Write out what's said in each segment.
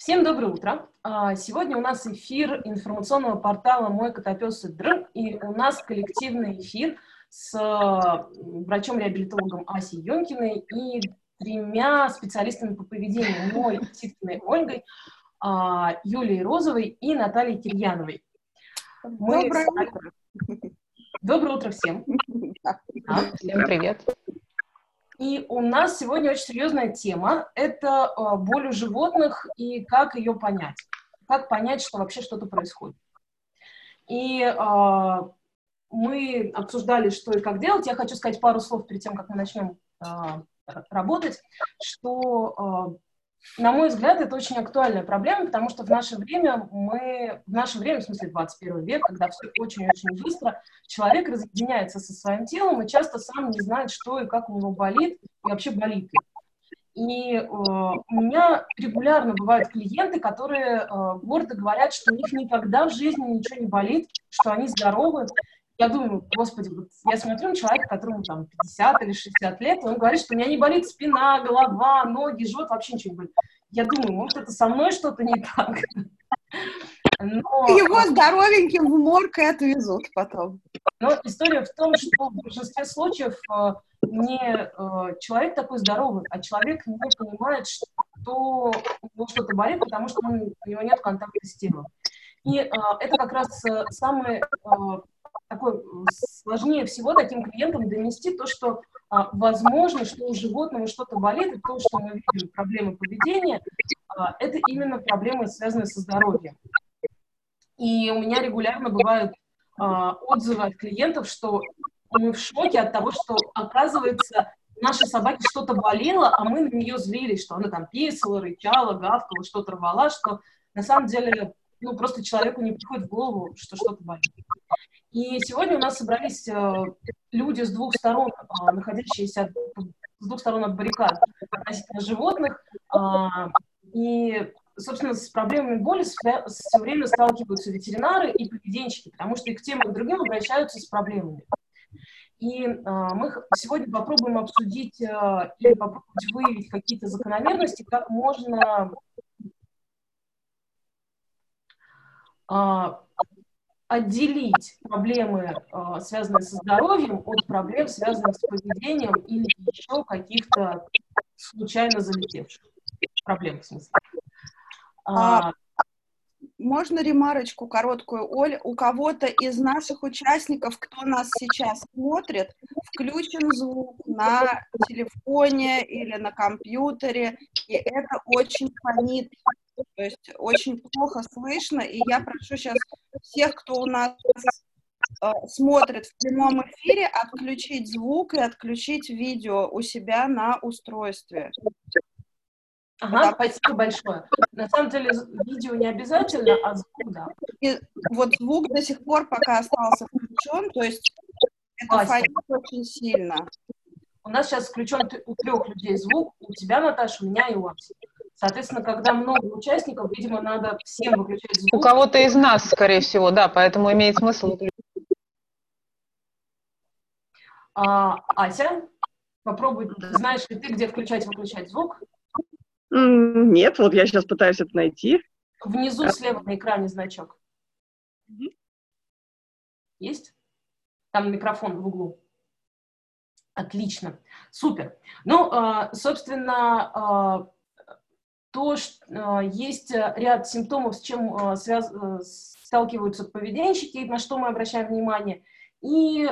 Всем доброе утро. А, сегодня у нас эфир информационного портала «Мой котопес и Др», и у нас коллективный эфир с врачом-реабилитологом Асей Юнкиной и тремя специалистами по поведению, мой Титкиной Ольгой, а, Юлией Розовой и Натальей Кирьяновой. Мы Доброе утро. Доброе утро всем. Всем привет. И у нас сегодня очень серьезная тема. Это э, боль у животных и как ее понять. Как понять, что вообще что-то происходит. И э, мы обсуждали, что и как делать. Я хочу сказать пару слов перед тем, как мы начнем э, работать, что на мой взгляд, это очень актуальная проблема, потому что в наше время мы, в наше время, в смысле 21 век, когда все очень-очень быстро, человек разъединяется со своим телом и часто сам не знает, что и как у него болит, и вообще болит ли. И э, у меня регулярно бывают клиенты, которые э, гордо говорят, что у них никогда в жизни ничего не болит, что они здоровы, я думаю, господи, вот я смотрю на человека, которому там 50 или 60 лет, и он говорит, что у меня не болит спина, голова, ноги, живот, вообще ничего не болит. Я думаю, может, это со мной что-то не так. Но... Его здоровеньким в морг и отвезут потом. Но история в том, что в большинстве случаев э, не э, человек такой здоровый, а человек не понимает, что у него что-то болит, потому что он, у него нет контакта с телом. И э, это как раз э, самый такой сложнее всего таким клиентам донести то, что а, возможно, что у животного что-то болит, и то, что мы видим проблемы поведения, а, это именно проблемы, связанные со здоровьем. И у меня регулярно бывают а, отзывы от клиентов, что мы в шоке от того, что, оказывается, нашей собаке что-то болело, а мы на нее злились, что она там писала, рычала, гавкала, что-то рвала, что на самом деле ну, просто человеку не приходит в голову, что что-то болит. И сегодня у нас собрались э, люди с двух сторон, э, находящиеся с двух сторон от баррикад относительно животных. Э, и, собственно, с проблемами боли все время сталкиваются ветеринары и поведенщики, потому что и к тем, и к другим обращаются с проблемами. И э, мы сегодня попробуем обсудить э, или попробовать выявить какие-то закономерности, как можно отделить проблемы, э, связанные со здоровьем, от проблем, связанных с поведением или еще каких-то случайно залетевших проблем, в смысле. А, а можно ремарочку короткую, Оль? У кого-то из наших участников, кто нас сейчас смотрит, включен звук на телефоне или на компьютере, и это очень фонит то есть очень плохо слышно, и я прошу сейчас всех, кто у нас э, смотрит в прямом эфире, отключить звук и отключить видео у себя на устройстве. Ага, спасибо большое. На самом деле видео не обязательно, а звук, да. И вот звук до сих пор пока остался включен, то есть это фонит очень сильно. У нас сейчас включен у трех людей звук, у тебя, Наташа, у меня и у вас. Соответственно, когда много участников, видимо, надо всем выключать звук. У кого-то из нас, скорее всего, да, поэтому имеет смысл выключить. А, Ася, попробуй, знаешь ли ты, где включать и выключать звук? Нет, вот я сейчас пытаюсь это найти. Внизу слева на экране значок. Есть? Там микрофон в углу. Отлично. Супер. Ну, а, собственно, а, то что, э, есть э, ряд симптомов, с чем э, связ, сталкиваются поведенщики, на что мы обращаем внимание. И,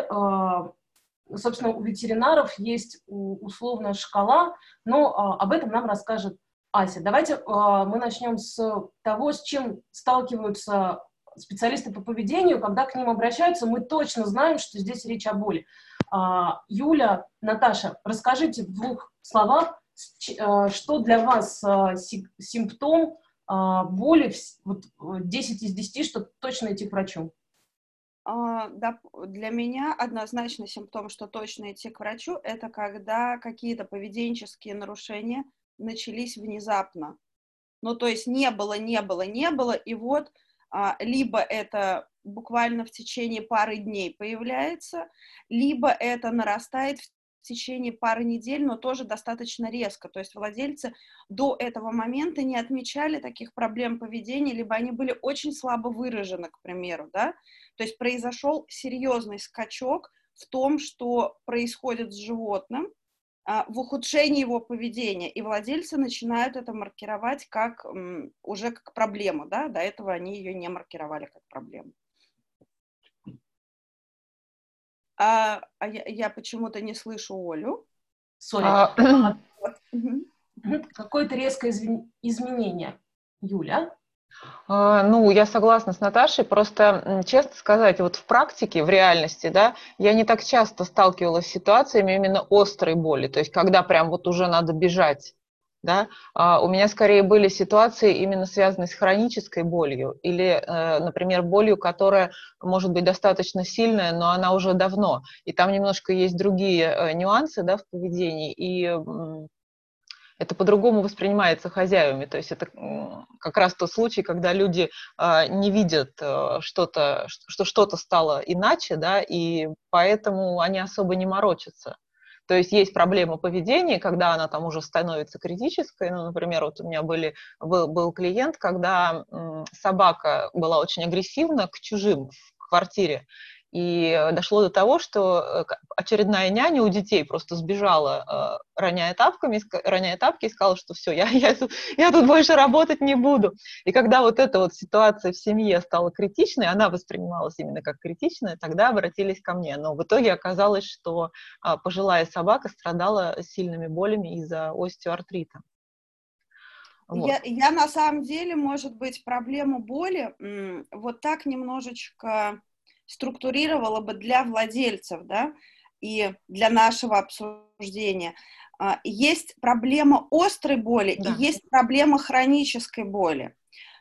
собственно, у ветеринаров есть условная шкала, но об этом нам расскажет Ася. Давайте мы начнем с того, с чем сталкиваются специалисты по поведению, когда к ним обращаются, мы точно знаем, что здесь речь о боли. Юля, Наташа, расскажите в двух словах, Э, что для вас э, симптом э, боли, вот 10 из 10, что точно идти к врачу? А, для меня однозначно симптом, что точно идти к врачу, это когда какие-то поведенческие нарушения начались внезапно. Ну, то есть не было, не было, не было, и вот а, либо это буквально в течение пары дней появляется, либо это нарастает в течение пары недель, но тоже достаточно резко. То есть владельцы до этого момента не отмечали таких проблем поведения, либо они были очень слабо выражены, к примеру, да. То есть произошел серьезный скачок в том, что происходит с животным, а, в ухудшении его поведения, и владельцы начинают это маркировать как уже как проблему, да, до этого они ее не маркировали как проблему. А, а я, я почему-то не слышу Олю. Сори. А... Какое-то резкое изменение. Юля? А, ну, я согласна с Наташей, просто, честно сказать, вот в практике, в реальности, да, я не так часто сталкивалась с ситуациями именно острой боли, то есть когда прям вот уже надо бежать, да, а у меня скорее были ситуации именно связанные с хронической болью или, э, например, болью, которая может быть достаточно сильная, но она уже давно, и там немножко есть другие э, нюансы, да, в поведении, и это по-другому воспринимается хозяевами. То есть это как раз тот случай, когда люди а, не видят э, что-то, что что-то стало иначе, да, и поэтому они особо не морочатся. То есть есть проблема поведения, когда она там уже становится критической. Ну, например, вот у меня были, был, был клиент, когда собака была очень агрессивна к чужим в квартире, и дошло до того, что э, очередная няня у детей просто сбежала, э, роняя, тапками, роняя тапки, и сказала, что все, я, я, я тут больше работать не буду. И когда вот эта вот ситуация в семье стала критичной, она воспринималась именно как критичная, тогда обратились ко мне. Но в итоге оказалось, что а, пожилая собака страдала сильными болями из-за остеоартрита. Вот. Я, я на самом деле, может быть, проблему боли вот так немножечко структурировала бы для владельцев, да, и для нашего обсуждения. А, есть проблема острой боли да. и есть проблема хронической боли.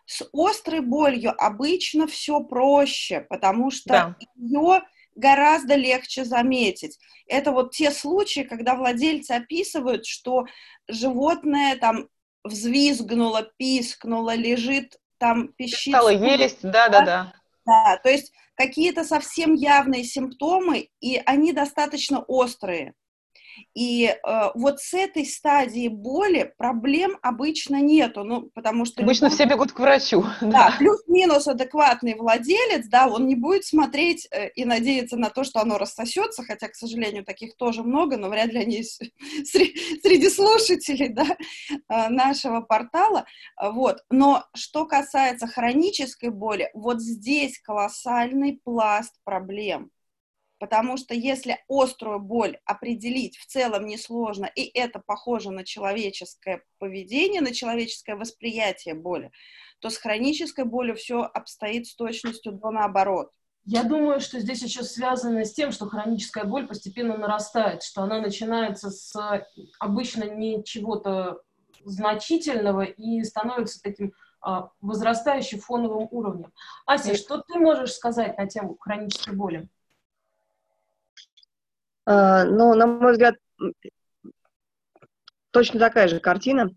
С острой болью обычно все проще, потому что да. ее гораздо легче заметить. Это вот те случаи, когда владельцы описывают, что животное там взвизгнуло, пискнуло, лежит там пищит. Стало есть, да-да-да. Да, то есть какие-то совсем явные симптомы, и они достаточно острые. И э, вот с этой стадии боли проблем обычно нету, ну, потому что... Обычно любой... все бегут к врачу. Да, да. плюс-минус адекватный владелец, да, он не будет смотреть э, и надеяться на то, что оно рассосется, хотя, к сожалению, таких тоже много, но вряд ли они среди, слушателей, да, э, нашего портала, вот. Но что касается хронической боли, вот здесь колоссальный пласт проблем. Потому что если острую боль определить в целом несложно, и это похоже на человеческое поведение, на человеческое восприятие боли, то с хронической болью все обстоит с точностью до наоборот. Я думаю, что здесь еще связано с тем, что хроническая боль постепенно нарастает, что она начинается с обычно не чего-то значительного и становится таким а, возрастающим фоновым уровнем. Ася, что ты можешь сказать на тему хронической боли? А, но, на мой взгляд, точно такая же картина.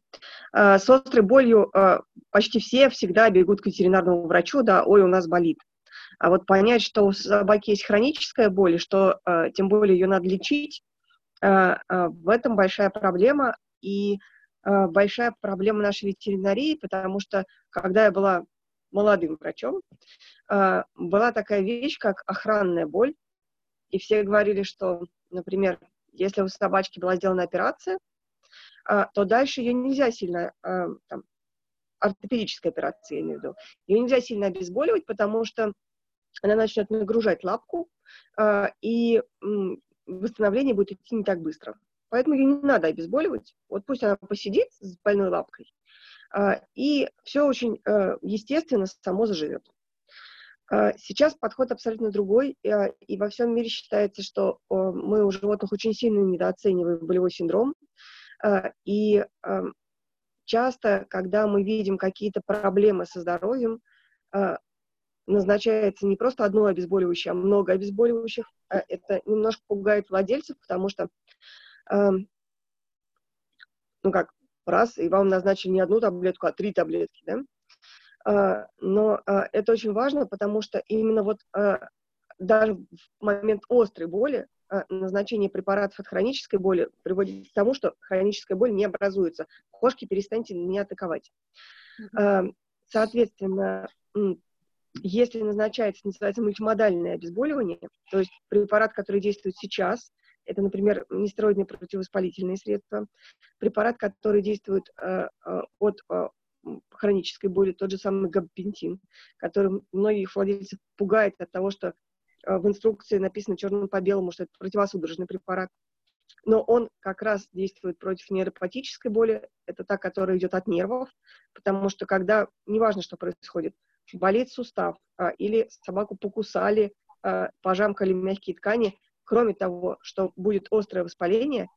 А, с острой болью а, почти все всегда бегут к ветеринарному врачу, да, ой, у нас болит. А вот понять, что у собаки есть хроническая боль, что тем более ее надо лечить, в этом большая проблема. И большая проблема нашей ветеринарии, потому что когда я была молодым врачом, была такая вещь, как охранная боль, и все говорили, что например, если у собачки была сделана операция, а, то дальше ее нельзя сильно, а, там, ортопедическая операция, я имею в виду, ее нельзя сильно обезболивать, потому что она начнет нагружать лапку, а, и восстановление будет идти не так быстро. Поэтому ее не надо обезболивать. Вот пусть она посидит с больной лапкой, и все очень естественно само заживет. А, сейчас подход абсолютно другой, а, и во всем мире считается, что мы у животных очень сильно недооцениваем болевой синдром. А, и часто, когда мы видим какие-то проблемы со здоровьем, назначается не просто одно обезболивающее, а много обезболивающих. Это немножко пугает владельцев, потому что, ну как, раз, и вам назначили не одну таблетку, а три таблетки, да? А, но а, это очень важно, потому что именно вот а, даже в момент острой боли назначение препаратов от хронической боли приводит к тому, что хроническая боль не образуется. Кошки перестаньте не атаковать. Соответственно, если назначается, называется мультимодальное обезболивание, то есть препарат, который действует сейчас, это, например, нестероидные противовоспалительные средства, препарат, который действует э, э, от э, хронической боли, тот же самый габапентин, который многих владельцев пугает от того, что э, в инструкции написано черным по белому, что это противосудорожный препарат. Но он как раз действует против нейропатической боли, это та, которая идет от нервов, потому что когда, неважно, что происходит, болит сустав а, или собаку покусали, а, пожамкали мягкие ткани, кроме того, что будет острое воспаление,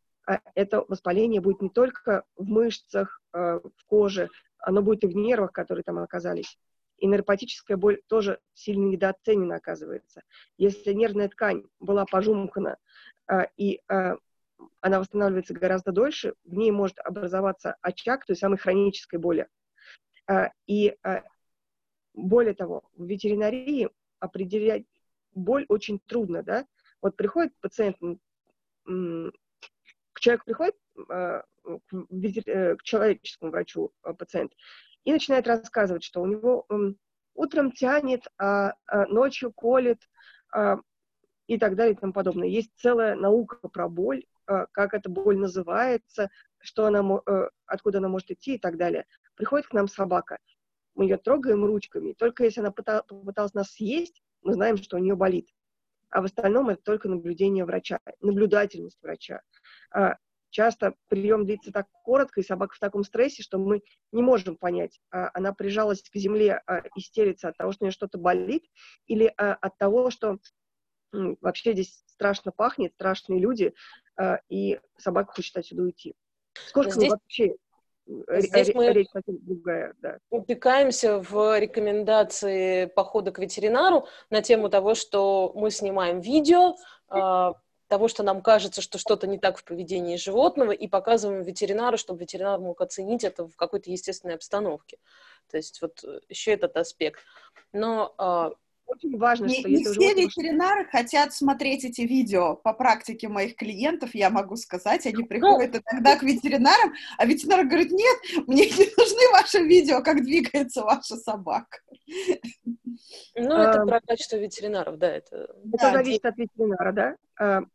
это воспаление будет не только в мышцах, в коже, оно будет и в нервах, которые там оказались. И нейропатическая боль тоже сильно недооценена, оказывается. Если нервная ткань была пожумкана, а, и а, она восстанавливается гораздо дольше, в ней может образоваться очаг той самой хронической боли. А, и а, более того, в ветеринарии определять боль очень трудно, да. Вот приходит пациент, к человеку приходит, к, ветер, э, к человеческому врачу пациент, и начинает рассказывать, что у него утром тянет, а, а ночью колет, а, и так далее и тому подобное. Есть целая наука про боль, а, как эта боль называется, что она, э, откуда она может идти и так далее. Приходит к нам собака, мы ее трогаем ручками. Только если она попыталась нас съесть, мы знаем, что у нее болит. А в остальном это только наблюдение врача, наблюдательность врача. А часто прием длится так коротко, и собака в таком стрессе, что мы не можем понять, а она прижалась к земле, а, истерится от того, что у нее что-то болит, или а, от того, что вообще здесь страшно пахнет, страшные люди, и собака хочет отсюда уйти. Сколько Здесь... вообще Здесь мы речь другая, да. упекаемся в рекомендации похода к ветеринару на тему того, что мы снимаем видео, а, того, что нам кажется, что что-то не так в поведении животного, и показываем ветеринару, чтобы ветеринар мог оценить это в какой-то естественной обстановке. То есть вот э, еще этот аспект. Но а, очень важно, не, что не все животное... ветеринары хотят смотреть эти видео. По практике моих клиентов я могу сказать, они ну, приходят иногда к ветеринарам, а ветеринар говорит, нет, мне не нужны ваши видео, как двигается ваша собака. Ну, это про качество ветеринаров, да. Это, это да, зависит от ветеринара, да.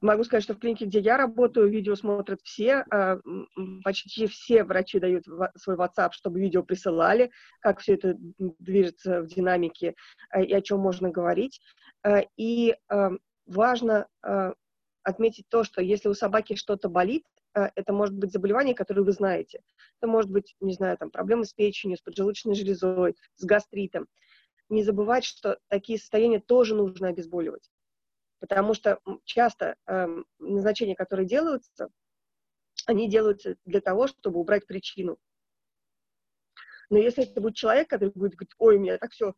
Могу сказать, что в клинике, где я работаю, видео смотрят все, а, почти все врачи дают свой WhatsApp, чтобы видео присылали, как все это движется в динамике а, и о чем можно говорить. А, и важно отметить то, что если у собаки что-то болит, это может быть заболевание, которое вы знаете. Это может быть, не знаю, там, проблемы с печенью, с поджелудочной железой, с гастритом. Не забывать, что такие состояния тоже нужно обезболивать потому что часто э, назначения, которые делаются, они делаются для того, чтобы убрать причину. Но если это будет человек, который будет говорить, ой, у меня так все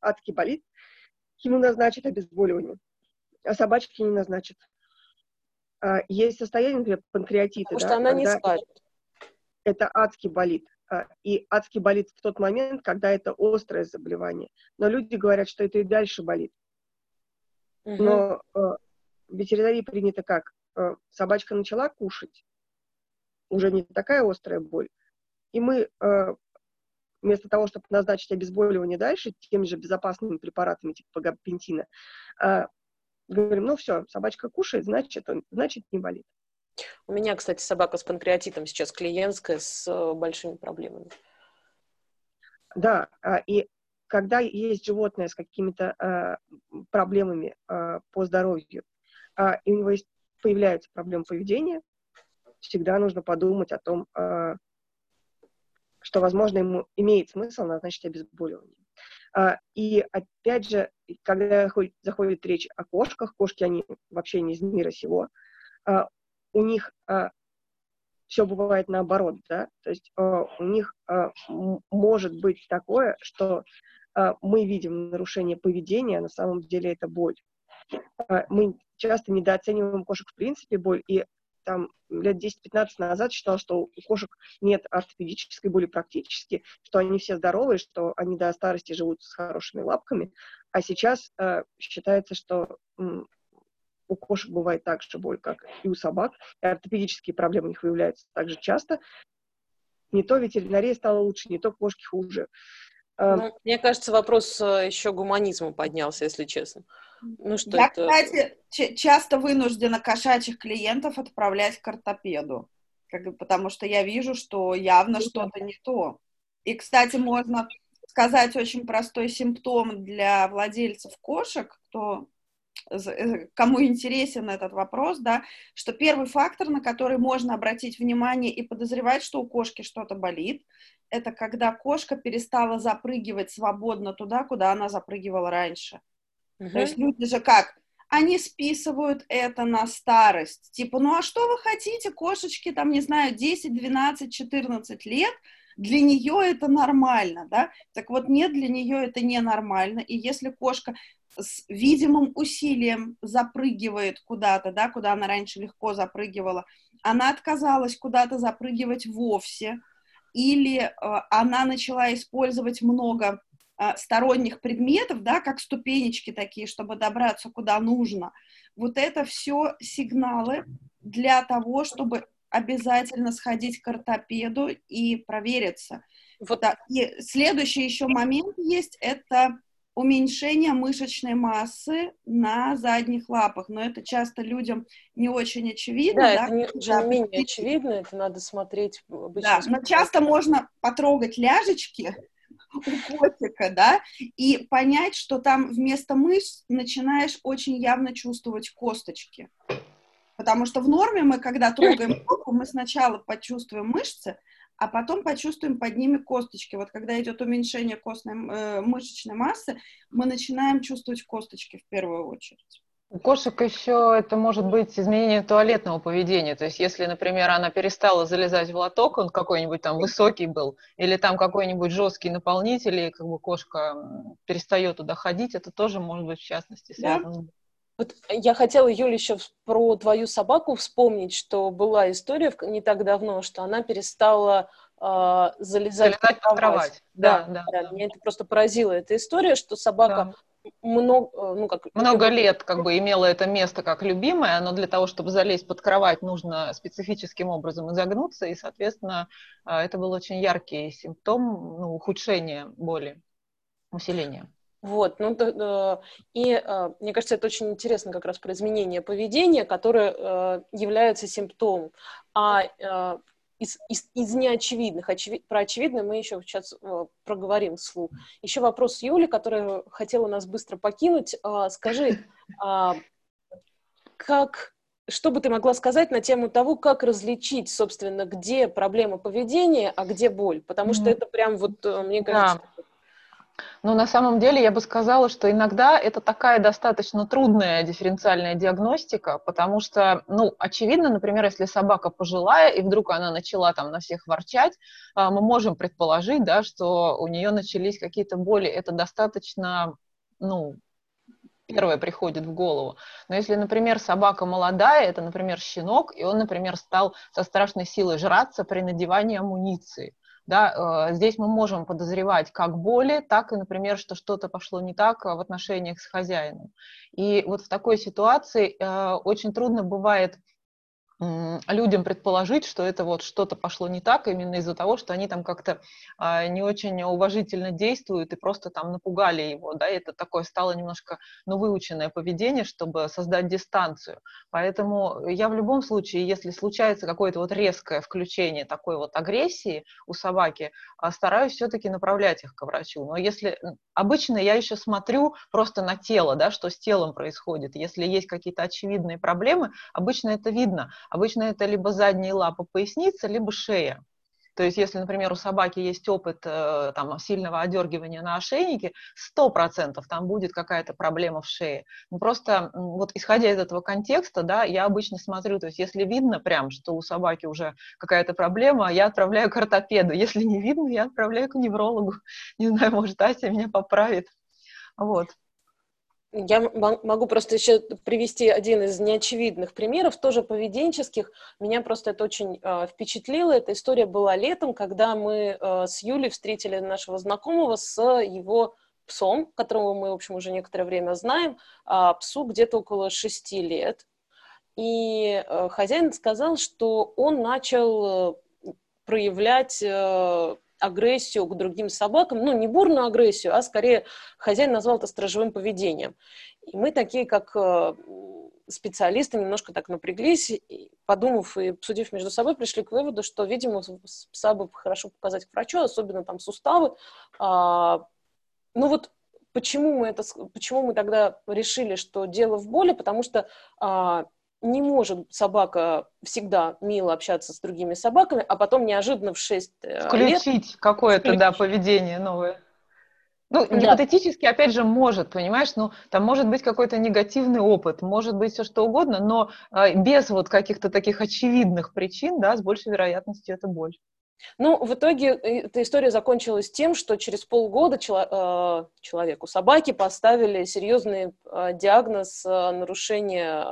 адски болит, ему назначат обезболивание, а собачке не назначат. А, есть состояние, например, панкреатита. Потому да, что она не скажет. Это адски болит. А, и адски болит в тот момент, когда это острое заболевание. Но люди говорят, что это и дальше болит. Но э, в ветеринарии принято как? Э, собачка начала кушать, уже не такая острая боль, и мы э, вместо того, чтобы назначить обезболивание дальше теми же безопасными препаратами типа габапентина, э, говорим, ну все, собачка кушает, значит, он, значит не болит. У меня, кстати, собака с панкреатитом сейчас клиентская с э, большими проблемами. Да, а, и когда есть животное с какими-то э, проблемами э, по здоровью, э, и у него есть, появляются проблемы поведения, всегда нужно подумать о том, э, что, возможно, ему имеет смысл назначить обезболивание. Uh, и опять же, когда заходит речь о кошках, кошки, они вообще не из мира сего, uh, у них uh, все бывает наоборот, да, то есть у них может быть такое, что мы видим нарушение поведения, а на самом деле это боль. А, мы часто недооцениваем кошек в принципе боль, и там лет 10-15 назад считал, что у кошек нет ортопедической боли практически, что они все здоровые, что они до старости живут с хорошими лапками, а сейчас э, считается, что у кошек бывает так же боль, как и у собак, и ортопедические проблемы у них выявляются также часто. Не то ветеринария стала лучше, не то кошки хуже. Э, ну, мне кажется, вопрос э, еще гуманизма поднялся, если честно. Ну, что Я, это... кстати, часто вынуждена кошачьих клиентов отправлять к ортопеду, как, потому что я вижу, что явно ну что-то не то. И, кстати, можно сказать очень простой симптом для владельцев кошек, кто кому интересен этот вопрос, да, что первый фактор, на который можно обратить внимание и подозревать, что у кошки что-то болит, это когда кошка перестала запрыгивать свободно туда, куда она запрыгивала раньше. Угу. То есть люди же как? Они списывают это на старость. Типа, ну а что вы хотите, кошечки, там, не знаю, 10, 12, 14 лет, для нее это нормально, да? Так вот, нет, для нее это ненормально. И если кошка с видимым усилием запрыгивает куда-то, да, куда она раньше легко запрыгивала, она отказалась куда-то запрыгивать вовсе, или э, она начала использовать много а, сторонних предметов, да, как ступенечки такие, чтобы добраться куда нужно. Вот это все сигналы для того, чтобы обязательно сходить к ортопеду и провериться. Вот. Да. И следующий еще момент есть, это уменьшение мышечной массы на задних лапах, но это часто людям не очень очевидно. Да, да это не, не менее очевидно, это надо смотреть. Да, но часто можно потрогать ляжечки, у котика, да, и понять, что там вместо мышц начинаешь очень явно чувствовать косточки. Потому что в норме мы, когда трогаем руку, мы сначала почувствуем мышцы, а потом почувствуем под ними косточки. Вот когда идет уменьшение костной, э, мышечной массы, мы начинаем чувствовать косточки в первую очередь. У кошек еще это может быть изменение туалетного поведения. То есть, если, например, она перестала залезать в лоток, он какой-нибудь там высокий был, или там какой-нибудь жесткий наполнитель, и как бы кошка перестает туда ходить, это тоже может быть в частности связано. Да? Вот я хотела, Юля, еще про твою собаку вспомнить, что была история не так давно, что она перестала э, залезать, залезать под кровать. кровать. Да, да, да, да. Меня это просто поразило. Эта история, что собака да много, э, ну, как, много лет как бы имела это место как любимое, но для того, чтобы залезть под кровать, нужно специфическим образом изогнуться, и, соответственно, э, это был очень яркий симптом ну, ухудшения боли, усиления. Вот, ну, да, и э, мне кажется, это очень интересно как раз про изменение поведения, которое является симптомом. А из, из, из неочевидных. Очевид, про очевидное мы еще сейчас э, проговорим вслух. Еще вопрос Юли, которая хотела нас быстро покинуть. Э, скажи, э, как, что бы ты могла сказать на тему того, как различить, собственно, где проблема поведения, а где боль? Потому что это прям вот, э, мне кажется, но на самом деле я бы сказала, что иногда это такая достаточно трудная дифференциальная диагностика, потому что, ну, очевидно, например, если собака пожилая, и вдруг она начала там на всех ворчать, а, мы можем предположить, да, что у нее начались какие-то боли. Это достаточно, ну, первое приходит в голову. Но если, например, собака молодая, это, например, щенок, и он, например, стал со страшной силой жраться при надевании амуниции, да, э, здесь мы можем подозревать как боли, так и, например, что что-то пошло не так в отношениях с хозяином. И вот в такой ситуации э, очень трудно бывает людям предположить, что это вот что-то пошло не так именно из-за того, что они там как-то а, не очень уважительно действуют и просто там напугали его, да, и это такое стало немножко, ну, выученное поведение, чтобы создать дистанцию. Поэтому я в любом случае, если случается какое-то вот резкое включение такой вот агрессии у собаки, а, стараюсь все-таки направлять их к врачу. Но если обычно я еще смотрю просто на тело, да, что с телом происходит. Если есть какие-то очевидные проблемы, обычно это видно. Обычно это либо задние лапы поясница, либо шея. То есть, если, например, у собаки есть опыт э, там, сильного одергивания на ошейнике, 100% там будет какая-то проблема в шее. Ну, просто вот исходя из этого контекста, да, я обычно смотрю, то есть если видно прям, что у собаки уже какая-то проблема, я отправляю к ортопеду. Если не видно, я отправляю к неврологу. Не знаю, может, Ася меня поправит. Вот. Я могу просто еще привести один из неочевидных примеров, тоже поведенческих. Меня просто это очень э, впечатлило. Эта история была летом, когда мы э, с Юлей встретили нашего знакомого с его псом, которого мы, в общем, уже некоторое время знаем. А псу где-то около шести лет. И э, хозяин сказал, что он начал э, проявлять э, агрессию к другим собакам, ну, не бурную агрессию, а скорее хозяин назвал это стражевым поведением. И мы такие, как э, специалисты, немножко так напряглись, подумав и обсудив между собой, пришли к выводу, что, видимо, пса бы хорошо показать к врачу, особенно там суставы. А, ну вот почему мы, это, почему мы тогда решили, что дело в боли? Потому что а, не может собака всегда мило общаться с другими собаками, а потом неожиданно в 6 э, Включить лет... какое-то, да, поведение новое. Ну, да. гипотетически, опять же, может, понимаешь, ну, там может быть какой-то негативный опыт, может быть все что угодно, но э, без вот каких-то таких очевидных причин, да, с большей вероятностью это боль. Ну, в итоге э, эта история закончилась тем, что через полгода чело- э, человеку, собаке, поставили серьезный э, диагноз э, нарушения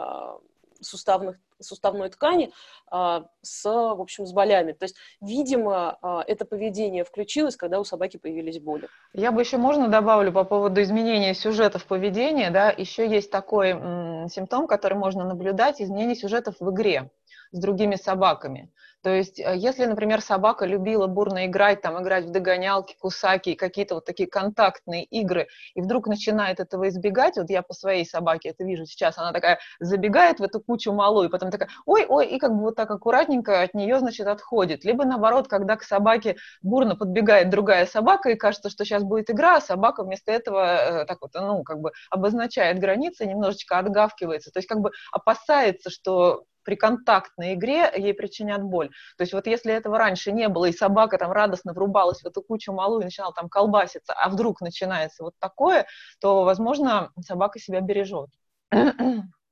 суставных, суставной ткани а, с, в общем, с болями. То есть, видимо, а, это поведение включилось, когда у собаки появились боли. Я бы еще можно добавлю по поводу изменения сюжетов поведения, да, еще есть такой симптом, который можно наблюдать, изменение сюжетов в игре с другими собаками. То есть, э, если, например, собака любила бурно играть, там, играть в догонялки, кусаки, какие-то вот такие контактные игры, и вдруг начинает этого избегать, вот я по своей собаке это вижу сейчас, она такая забегает в эту кучу малую, и потом такая, ой-ой, и как бы вот так аккуратненько от нее, значит, отходит. Либо наоборот, когда к собаке бурно подбегает другая собака, и кажется, что сейчас будет игра, а собака вместо этого э, так вот, ну, как бы обозначает границы, немножечко отгавкивается, то есть как бы опасается, что при контактной игре ей причинят боль. То есть вот если этого раньше не было, и собака там радостно врубалась в эту кучу малую и начинала там колбаситься, а вдруг начинается вот такое, то, возможно, собака себя бережет.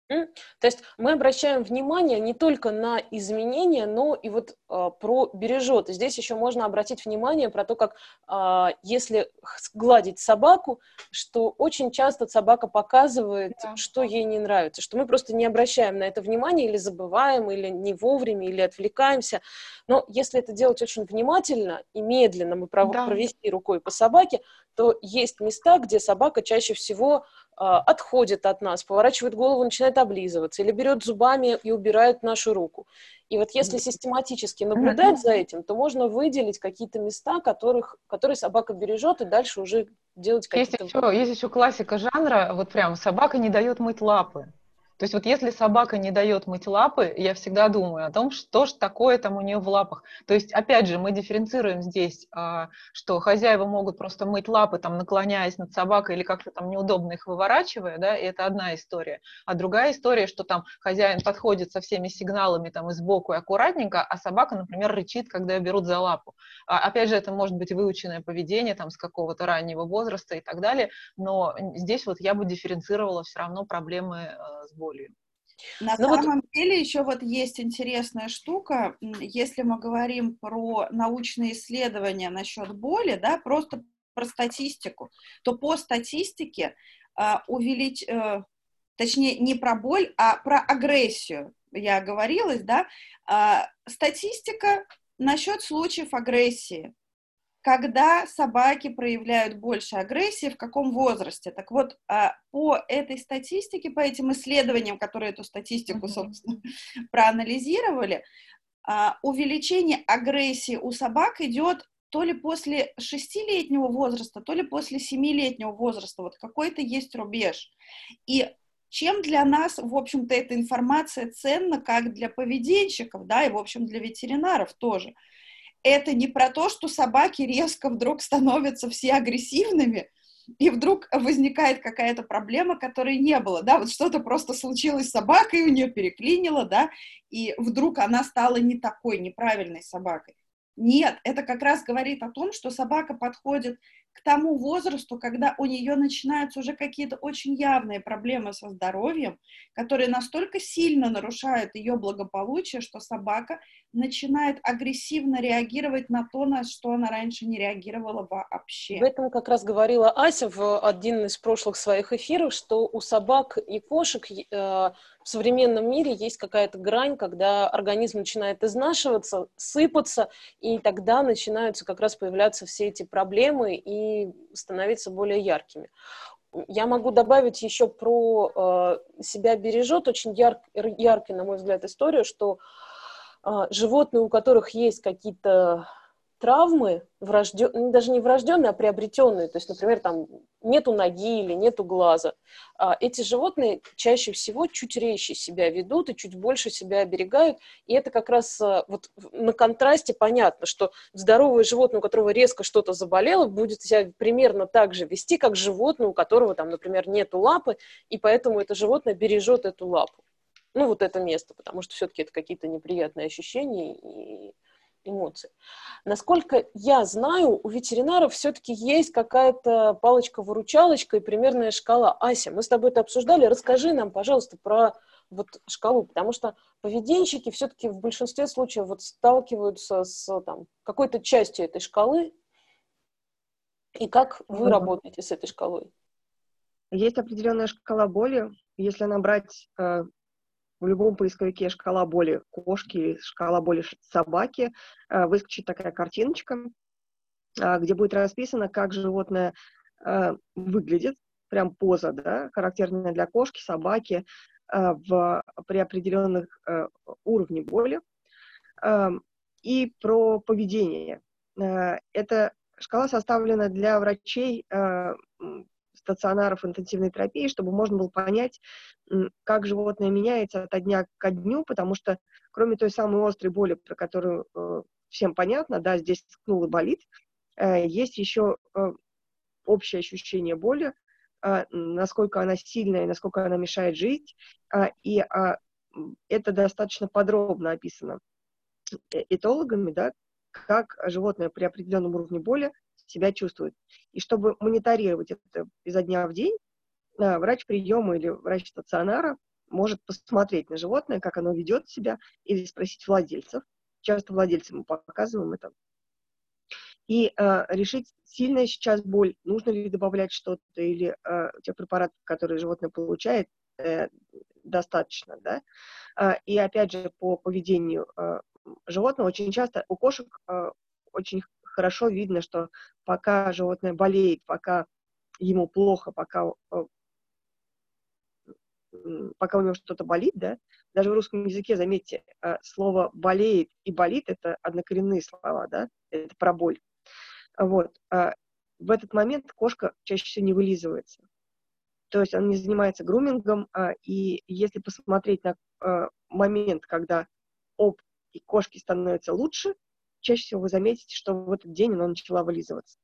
То есть мы обращаем внимание не только на изменения, но и вот э, про бережет. И здесь еще можно обратить внимание про то, как э, если гладить собаку, что очень часто собака показывает, да. что ей не нравится, что мы просто не обращаем на это внимание или забываем, или не вовремя, или отвлекаемся. Но если это делать очень внимательно и медленно мы пров- да. провести рукой по собаке, то есть места, где собака чаще всего а, отходит от нас, поворачивает голову, начинает облизываться, или берет зубами и убирает нашу руку. И вот если систематически наблюдать за этим, то можно выделить какие-то места, которых, которые собака бережет, и дальше уже делать какие-то... Есть еще, есть еще классика жанра, вот прям собака не дает мыть лапы. То есть вот если собака не дает мыть лапы, я всегда думаю о том, что же такое там у нее в лапах. То есть, опять же, мы дифференцируем здесь, а, что хозяева могут просто мыть лапы, там, наклоняясь над собакой или как-то там неудобно их выворачивая, да, и это одна история. А другая история, что там хозяин подходит со всеми сигналами там и сбоку и аккуратненько, а собака, например, рычит, когда ее берут за лапу. А, опять же, это может быть выученное поведение там с какого-то раннего возраста и так далее, но здесь вот я бы дифференцировала все равно проблемы а, с болью. На ну, самом вот... деле еще вот есть интересная штука, если мы говорим про научные исследования насчет боли, да, просто про статистику, то по статистике а, увелич... а, точнее не про боль, а про агрессию, я говорилась, да, а, статистика насчет случаев агрессии когда собаки проявляют больше агрессии, в каком возрасте. Так вот, а, по этой статистике, по этим исследованиям, которые эту статистику, собственно, проанализировали, а, увеличение агрессии у собак идет то ли после шестилетнего возраста, то ли после семилетнего возраста. Вот какой-то есть рубеж. И чем для нас, в общем-то, эта информация ценна, как для поведенщиков, да, и, в общем, для ветеринаров тоже – это не про то, что собаки резко вдруг становятся все агрессивными, и вдруг возникает какая-то проблема, которой не было, да, вот что-то просто случилось с собакой, у нее переклинило, да, и вдруг она стала не такой неправильной собакой. Нет, это как раз говорит о том, что собака подходит к тому возрасту, когда у нее начинаются уже какие-то очень явные проблемы со здоровьем, которые настолько сильно нарушают ее благополучие, что собака начинает агрессивно реагировать на то, на что она раньше не реагировала вообще. В этом как раз говорила Ася в один из прошлых своих эфиров, что у собак и кошек э, в современном мире есть какая-то грань, когда организм начинает изнашиваться, сыпаться, и тогда начинаются как раз появляться все эти проблемы и становиться более яркими. Я могу добавить еще про э, себя бережет, очень яр, яркий, на мой взгляд, историю, что а, животные, у которых есть какие-то травмы, врожден... Ну, даже не врожденные, а приобретенные, то есть, например, там нету ноги или нету глаза, а, эти животные чаще всего чуть резче себя ведут и чуть больше себя оберегают, и это как раз а, вот на контрасте понятно, что здоровое животное, у которого резко что-то заболело, будет себя примерно так же вести, как животное, у которого там, например, нету лапы, и поэтому это животное бережет эту лапу. Ну, вот это место, потому что все-таки это какие-то неприятные ощущения и эмоции. Насколько я знаю, у ветеринаров все-таки есть какая-то палочка-выручалочка и примерная шкала. Ася, мы с тобой это обсуждали. Расскажи нам, пожалуйста, про вот шкалу, потому что поведенщики все-таки в большинстве случаев вот сталкиваются с там, какой-то частью этой шкалы. И как вы работаете с этой шкалой? Есть определенная шкала боли. Если набрать э, в любом поисковике шкала боли кошки или шкала боли собаки э, выскочит такая картиночка, э, где будет расписано, как животное э, выглядит, прям поза, да, характерная для кошки, собаки, в, при определенных уровнях боли, и про поведение. Эта шкала составлена для врачей стационаров интенсивной терапии, чтобы можно было понять, как животное меняется от дня к дню, потому что кроме той самой острой боли, про которую э, всем понятно, да, здесь ткнул и болит, э, есть еще э, общее ощущение боли, насколько она сильная насколько она мешает жить, и это достаточно подробно описано этологами, да, как животное при определенном уровне боли себя чувствует. И чтобы мониторировать это изо дня в день, э, врач приема или врач стационара может посмотреть на животное, как оно ведет себя, или спросить владельцев. Часто владельцам мы показываем это. И э, решить, сильная сейчас боль, нужно ли добавлять что-то, или э, тех препаратов, которые животное получает, э, достаточно. Да? Э, и опять же, по поведению э, животного, очень часто у кошек э, очень хорошо видно, что пока животное болеет, пока ему плохо, пока, э, пока у него что-то болит, да, даже в русском языке, заметьте, э, слово «болеет» и «болит» — это однокоренные слова, да, это про боль. Вот. А в этот момент кошка чаще всего не вылизывается. То есть он не занимается грумингом, а, и если посмотреть на э, момент, когда об и кошки становятся лучше, чаще всего вы заметите, что в этот день она начала вылизываться.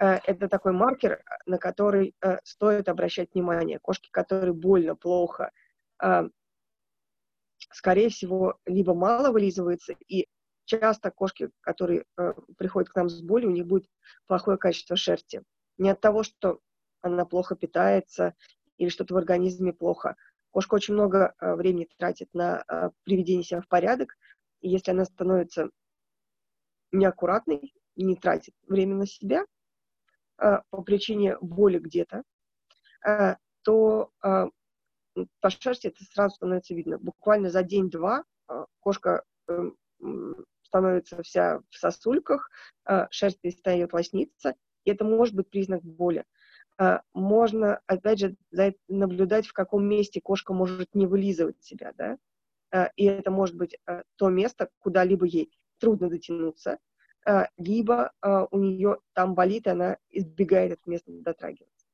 Э, это такой маркер, на который э, стоит обращать внимание. Кошки, которые больно, плохо, э, скорее всего, либо мало вылизываются, и часто кошки, которые приходят к нам с болью, у них будет плохое качество шерсти. Не от того, что она плохо питается или что-то в организме плохо. Кошка очень много времени тратит на приведение себя в порядок, и если она становится неаккуратный не тратит время на себя э, по причине боли где-то, э, то э, по шерсти это сразу становится видно. Буквально за день-два э, кошка э, становится вся в сосульках, э, шерсть перестает лосниться, и это может быть признак боли. Э, можно, опять же, наблюдать, в каком месте кошка может не вылизывать себя, да, и это может быть то место, куда либо ей трудно дотянуться, а, либо а, у нее там болит, и она избегает от места дотрагиваться.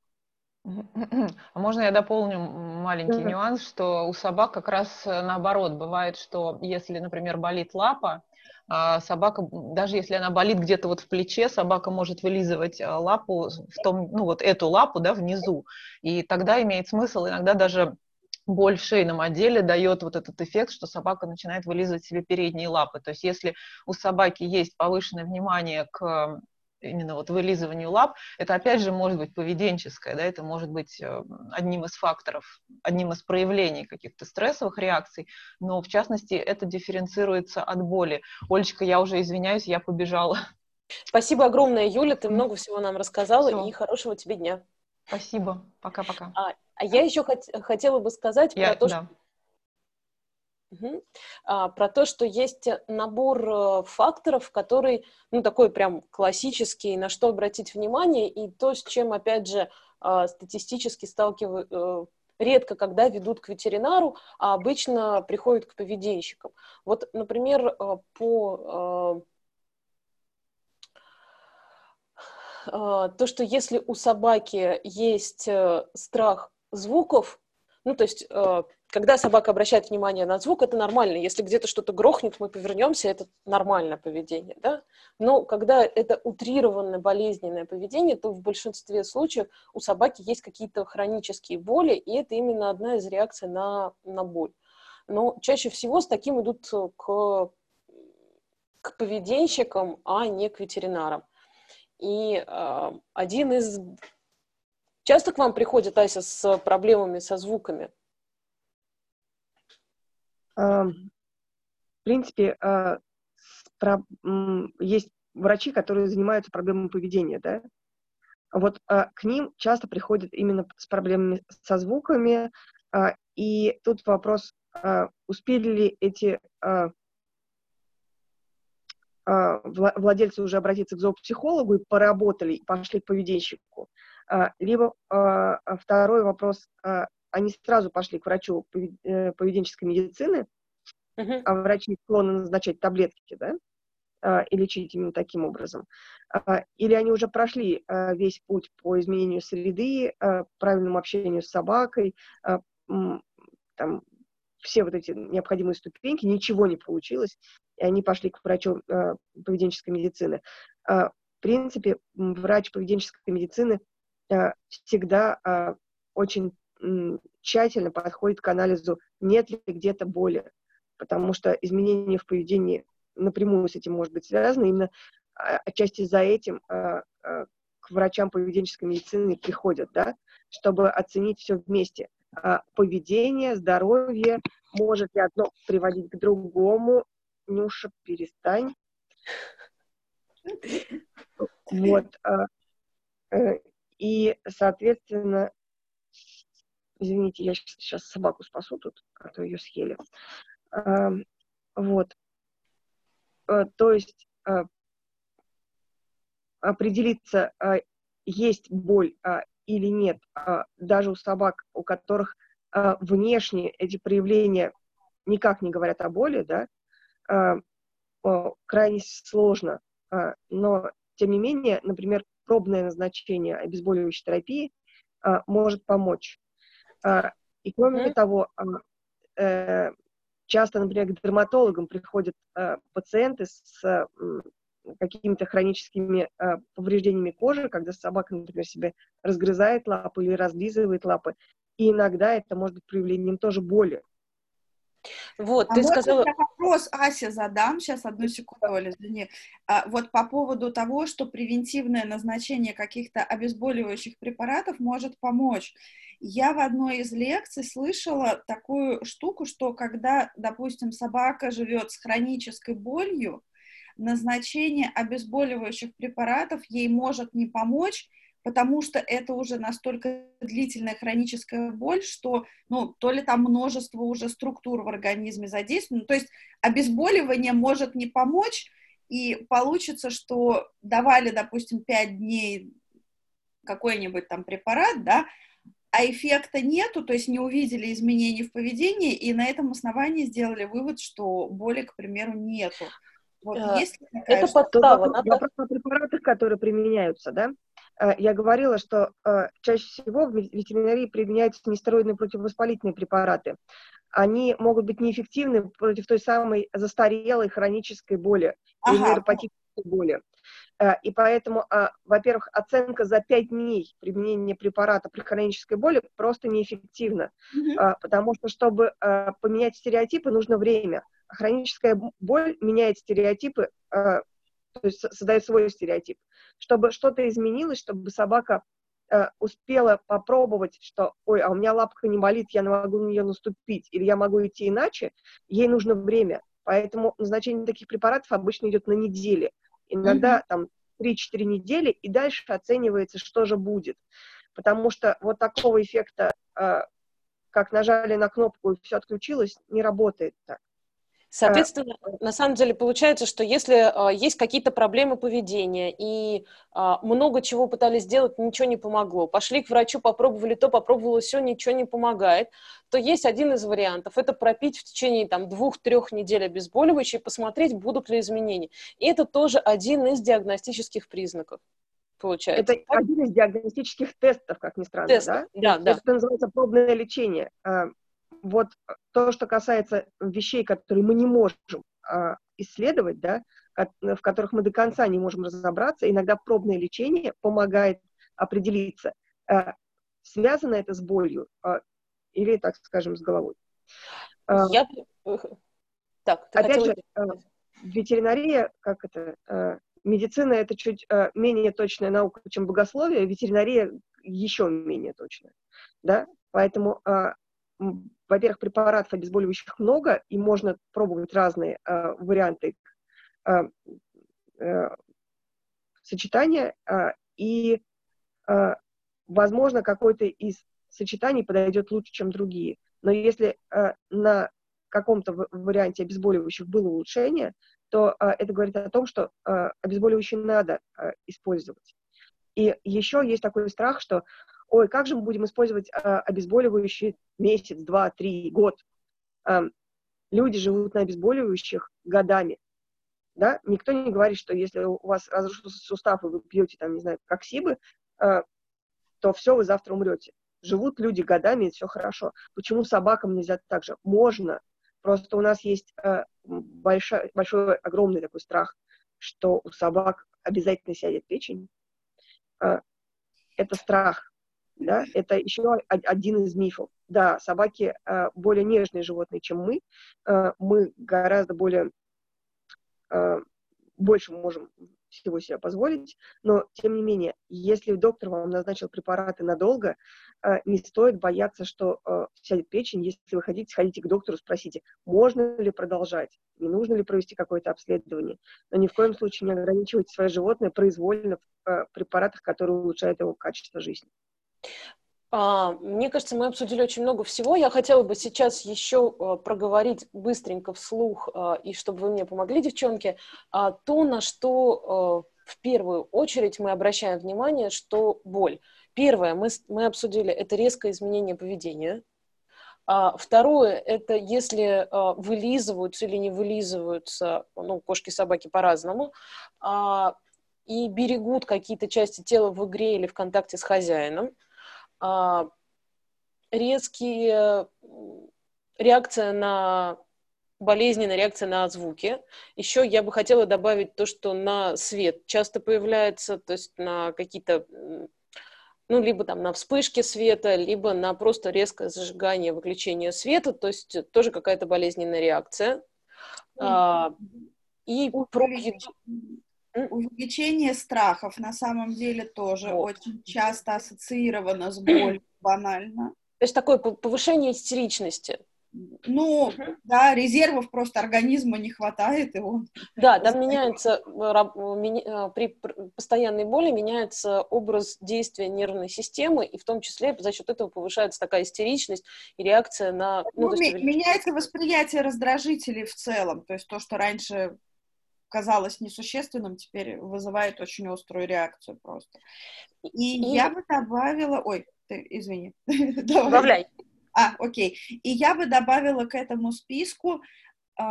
А можно я дополню маленький да. нюанс, что у собак как раз э, наоборот бывает, что если, например, болит лапа, собака, даже если она болит где-то вот в плече, собака может вылизывать лапу в том, ну вот эту лапу, да, внизу, и тогда имеет смысл иногда даже боль в шейном отделе дает вот этот эффект, что собака начинает вылизывать себе передние лапы. То есть если у собаки есть повышенное внимание к именно вот вылизыванию лап, это опять же может быть поведенческое, да, это может быть э, одним из факторов, одним из проявлений каких-то стрессовых реакций, но в частности это дифференцируется от боли. Олечка, я уже извиняюсь, я побежала. Спасибо огромное, Юля, ты много всего нам рассказала, Всё. и хорошего тебе дня. Спасибо, пока-пока. А, а я еще хот- хотела бы сказать Я, про то, да. Мгм. А, про то, что есть набор э, факторов, который, ну, такой прям классический, на что обратить внимание, и то, с чем, опять же, а, статистически сталкивают, э, редко когда ведут к ветеринару, а обычно приходят к поведенщикам. Вот, например, э, по э, э, то, что если у собаки есть э, страх звуков, ну, то есть, э, когда собака обращает внимание на звук, это нормально. Если где-то что-то грохнет, мы повернемся, это нормальное поведение, да? Но когда это утрированное болезненное поведение, то в большинстве случаев у собаки есть какие-то хронические боли, и это именно одна из реакций на, на боль. Но чаще всего с таким идут к, к поведенщикам, а не к ветеринарам. И э, один из... Часто к вам приходит Ася с проблемами со звуками? В принципе, а, есть врачи, которые занимаются проблемами поведения, да. Вот а, к ним часто приходят именно с проблемами со звуками, и тут вопрос, успели ли эти владельцы уже обратиться к зоопсихологу и поработали, и пошли к поведенщику. А, Либо а, а второй вопрос, а, они сразу пошли к врачу э, поведенческой медицины, а врачи склонны назначать таблетки, да, а, и лечить именно таким образом. А, Или они уже прошли а, весь путь по изменению среды, а, правильному общению с собакой, а, там, все вот эти необходимые ступеньки, ничего не получилось, и они пошли к врачу а, поведенческой медицины. А, В принципе, врач поведенческой медицины а, всегда а, очень м, тщательно подходит к анализу, нет ли где-то боли, потому что изменения в поведении напрямую с этим может быть связано. Именно а, отчасти за этим а, к врачам поведенческой медицины приходят, да, чтобы оценить все вместе. Поведение, здоровье, может ли одно приводить к другому. Нюша, перестань. Вот. а, э, И, соответственно, извините, я сейчас собаку спасу тут, а то ее съели. Вот. Э, То есть а, определиться, а, есть боль или нет, даже у собак, у которых внешне эти проявления никак не говорят о боли, да, крайне сложно. А, Но, тем не менее, например, пробное назначение обезболивающей терапии а, может помочь. А, И кроме Мгм. того, а, э, часто, например, к дерматологам приходят а, пациенты с а, какими-то хроническими а, повреждениями кожи, когда собака, например, себе разгрызает лапы или разлизывает лапы. И иногда это может быть проявлением тоже боли. Вот, А ты сказала... я вопрос Асе задам? Сейчас, одну секунду, Оля, извини. А, вот по поводу того, что превентивное назначение каких-то обезболивающих препаратов может помочь. Я в одной из лекций слышала такую штуку, что когда, допустим, собака живет с хронической болью, назначение обезболивающих препаратов ей может не помочь, потому что это уже настолько длительная хроническая боль, что, ну, то ли там множество уже структур в организме задействовано, то есть обезболивание может не помочь, и получится, что давали, допустим, 5 дней какой-нибудь там препарат, да, а эффекта нету, то есть не увидели изменений в поведении, и на этом основании сделали вывод, что боли, к примеру, нету. Вот Э, есть такая Это подстава. Надо... вопрос о препаратах, которые применяются, да? Э, Я говорила, что э, чаще всего в ве- ветеринарии применяются нестероидные противовоспалительные препараты. Они могут быть неэффективны против той самой застарелой хронической боли или Ага, нейропатической боли. Э, И поэтому, а, во-первых, оценка за 5 дней применения препарата при хронической боли просто неэффективна. А, потому что, чтобы поменять стереотипы, нужно время. Хроническая боль меняет стереотипы то есть создает свой стереотип, чтобы что-то изменилось, чтобы собака э, успела попробовать, что, ой, а у меня лапка не болит, я могу на нее наступить, или я могу идти иначе, ей нужно время. Поэтому назначение таких препаратов обычно идет на недели. Иногда mm-hmm. там 3-4 недели, и дальше оценивается, что же будет. Потому что вот такого эффекта, э, как нажали на кнопку и все отключилось, не работает так. Соответственно, на самом деле получается, что если э, есть какие-то проблемы поведения и э, много чего пытались сделать, ничего не помогло, пошли к врачу, попробовали то, попробовали все, ничего не помогает, то есть один из вариантов – это пропить в течение там, двух-трех недель обезболивающие, посмотреть, будут ли изменения. И это тоже один из диагностических признаков получается. Это один из диагностических тестов, как ни странно, Тест. да? Да, да. Это называется пробное лечение. Вот то, что касается вещей, которые мы не можем а, исследовать, да, в которых мы до конца не можем разобраться, иногда пробное лечение помогает определиться, а, связано это с болью а, или, так скажем, с головой. Я... Так, опять хотела... же, ветеринария, как это, медицина это чуть менее точная наука, чем богословие, ветеринария еще менее точная, да, поэтому во-первых, препаратов обезболивающих много, и можно пробовать разные э, варианты э, э, сочетания, э, и, э, возможно, какой-то из сочетаний подойдет лучше, чем другие. Но если э, на каком-то варианте обезболивающих было улучшение, то э, это говорит о том, что э, обезболивающие надо э, использовать. И еще есть такой страх, что ой, как же мы будем использовать э, обезболивающие месяц, два, три, год. Э, люди живут на обезболивающих годами. Да? Никто не говорит, что если у вас разрушился сустав, и вы пьете, там, не знаю, коксибы, э, то все, вы завтра умрете. Живут люди годами, и все хорошо. Почему собакам нельзя так же? Можно. Просто у нас есть э, большой, большой, огромный такой страх, что у собак обязательно сядет печень. Э, это страх да, это еще один из мифов. Да, собаки э, более нежные животные, чем мы. Э, мы гораздо более э, больше можем всего себе позволить, но тем не менее, если доктор вам назначил препараты надолго, э, не стоит бояться, что э, сядет печень. Если вы хотите, сходите к доктору, спросите, можно ли продолжать, не нужно ли провести какое-то обследование, но ни в коем случае не ограничивайте свое животное произвольно в э, препаратах, которые улучшают его качество жизни. А, мне кажется, мы обсудили очень много всего. Я хотела бы сейчас еще а, проговорить быстренько вслух, а, и чтобы вы мне помогли, девчонки, то, на что в первую очередь мы обращаем внимание, что боль. Первое, мы, мы обсудили, это резкое изменение поведения. Второе, это если вылизываются или не вылизываются, ну, кошки, собаки по-разному, и берегут какие-то части тела в игре или в контакте с хозяином резкие реакция на болезненная реакция на звуки. Еще я бы хотела добавить то, что на свет часто появляется, то есть на какие-то, ну, либо там на вспышки света, либо на просто резкое зажигание, выключение света, то есть тоже какая-то болезненная реакция. А, и про еду. Увеличение страхов на самом деле тоже вот. очень часто ассоциировано с болью, банально. То есть такое повышение истеричности. Ну, да, резервов просто организма не хватает, и он... Да, там меняется, э, при постоянной боли меняется образ действия нервной системы, и в том числе за счет этого повышается такая истеричность и реакция на... Ну, ну, есть... Меняется восприятие раздражителей в целом, то есть то, что раньше казалось несущественным, теперь вызывает очень острую реакцию просто. И, и... я бы добавила... Ой, ты, извини. Добавляй. А, окей. И я бы добавила к этому списку э,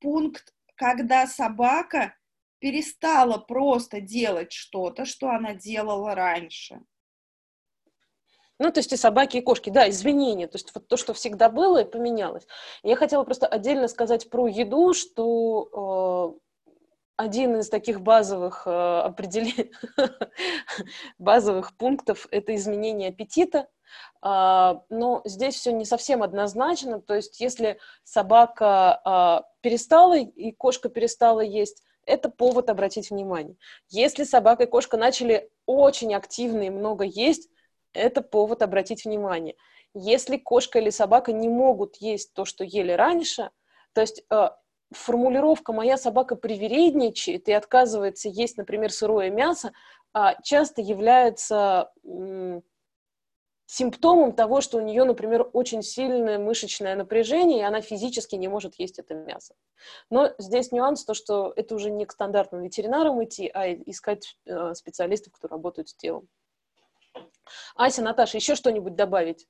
пункт, когда собака перестала просто делать что-то, что она делала раньше. Ну, то есть и собаки, и кошки, да, изменения, то есть вот то, что всегда было и поменялось. Я хотела просто отдельно сказать про еду, что э, один из таких базовых э, определений, базовых пунктов – это изменение аппетита. Uh, но здесь все не совсем однозначно. То есть, если собака uh, перестала и кошка перестала есть, это повод обратить внимание. Если собака и кошка начали очень активно и много есть, это повод обратить внимание. Если кошка или собака не могут есть то, что ели раньше, то есть э, формулировка «моя собака привередничает» и отказывается есть, например, сырое мясо, э, часто является симптомом того, что у нее, например, очень сильное мышечное напряжение, и она физически не может есть это мясо. Но здесь нюанс то, что это уже не к стандартным ветеринарам идти, а искать э, специалистов, кто работают с телом. Ася, Наташа, еще что-нибудь добавить?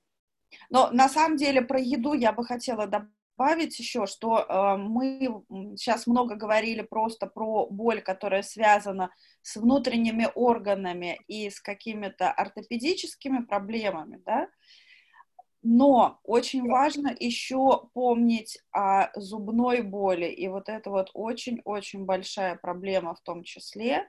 Но на самом деле про еду я бы хотела добавить еще, что э, мы сейчас много говорили просто про боль, которая связана с внутренними органами и с какими-то ортопедическими проблемами, да, но очень важно еще помнить о зубной боли, и вот это вот очень-очень большая проблема в том числе.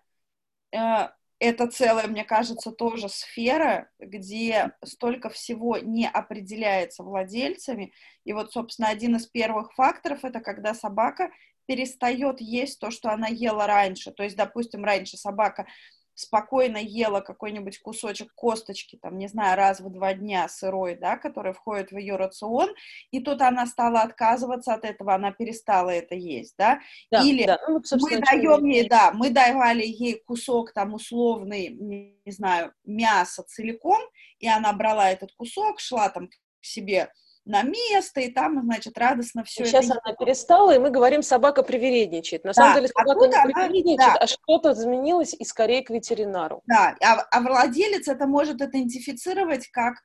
Э, это целая, мне кажется, тоже сфера, где столько всего не определяется владельцами. И вот, собственно, один из первых факторов это когда собака перестает есть то, что она ела раньше. То есть, допустим, раньше собака спокойно ела какой-нибудь кусочек косточки, там, не знаю, раз в два дня сырой, да, который входит в ее рацион, и тут она стала отказываться от этого, она перестала это есть, да, да или да. Ну, мы даем ей, да, мы давали ей кусок там условный, не знаю, мяса целиком, и она брала этот кусок, шла там к себе на место, и там, значит, радостно все Сейчас это... она перестала, и мы говорим, собака привередничает. На да. самом деле собака не она... привередничает, да. а что-то изменилось, и скорее к ветеринару. Да, а, а владелец это может идентифицировать как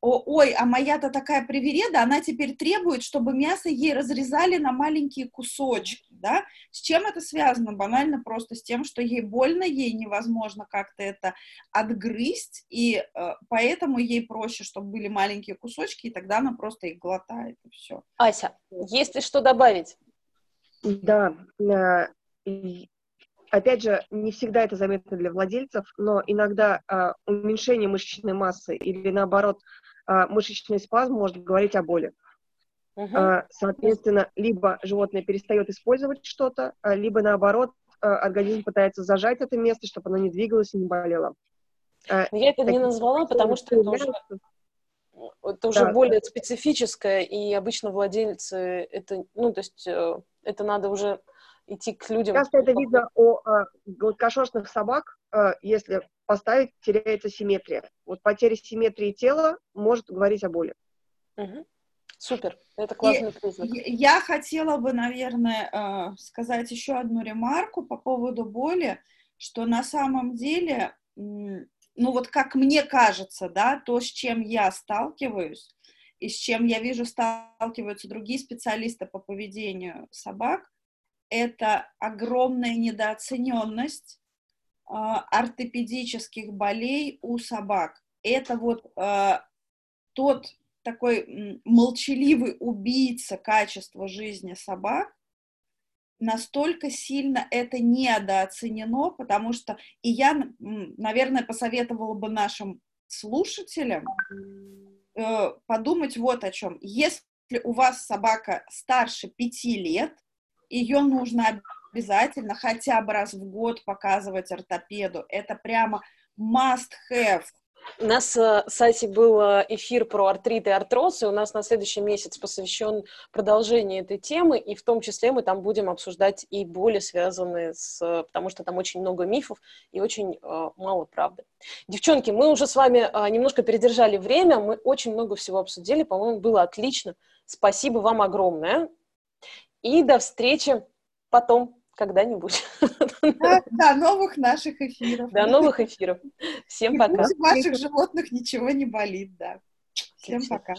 ой, а моя-то такая привереда, она теперь требует, чтобы мясо ей разрезали на маленькие кусочки, да? С чем это связано? Банально просто с тем, что ей больно, ей невозможно как-то это отгрызть, и э, поэтому ей проще, чтобы были маленькие кусочки, и тогда она просто их глотает, и все. Ася, есть ли что добавить? Да, э, опять же, не всегда это заметно для владельцев, но иногда э, уменьшение мышечной массы или наоборот а, мышечный спазм может говорить о боли. Uh-huh. Соответственно, либо животное перестает использовать что-то, а, либо наоборот, организм пытается зажать это место, чтобы оно не двигалось и не болело. Я это не назвала, потому что это уже, это уже да. более специфическое, и обычно владельцы это, ну, то есть э, это надо уже идти к людям. Часто это видно у гладкошерстных собак, если поставить, теряется симметрия. Вот потеря симметрии тела может говорить о боли. Угу. Супер, это классный признак. Я хотела бы, наверное, э, сказать еще одну ремарку по поводу боли, что на самом деле, ну вот как мне кажется, да, то, с чем я сталкиваюсь, и с чем я вижу сталкиваются другие специалисты по поведению собак, это огромная недооцененность а, ортопедических болей у собак. Это вот э, тот такой молчаливый убийца качества жизни собак, настолько сильно это недооценено, потому что, и я, наверное, посоветовала бы нашим слушателям э, подумать вот о чем. Если у вас собака старше пяти лет, ее нужно обязательно хотя бы раз в год показывать ортопеду. Это прямо must have. У нас э, с Асей был э, эфир про артрит и артроз, и у нас на следующий месяц посвящен продолжению этой темы, и в том числе мы там будем обсуждать и боли, связанные с... потому что там очень много мифов и очень э, мало правды. Девчонки, мы уже с вами э, немножко передержали время, мы очень много всего обсудили, по-моему, было отлично. Спасибо вам огромное, и до встречи потом когда-нибудь. До, до новых наших эфиров. До новых эфиров. Всем пока. У ваших животных ничего не болит, да. Всем пока.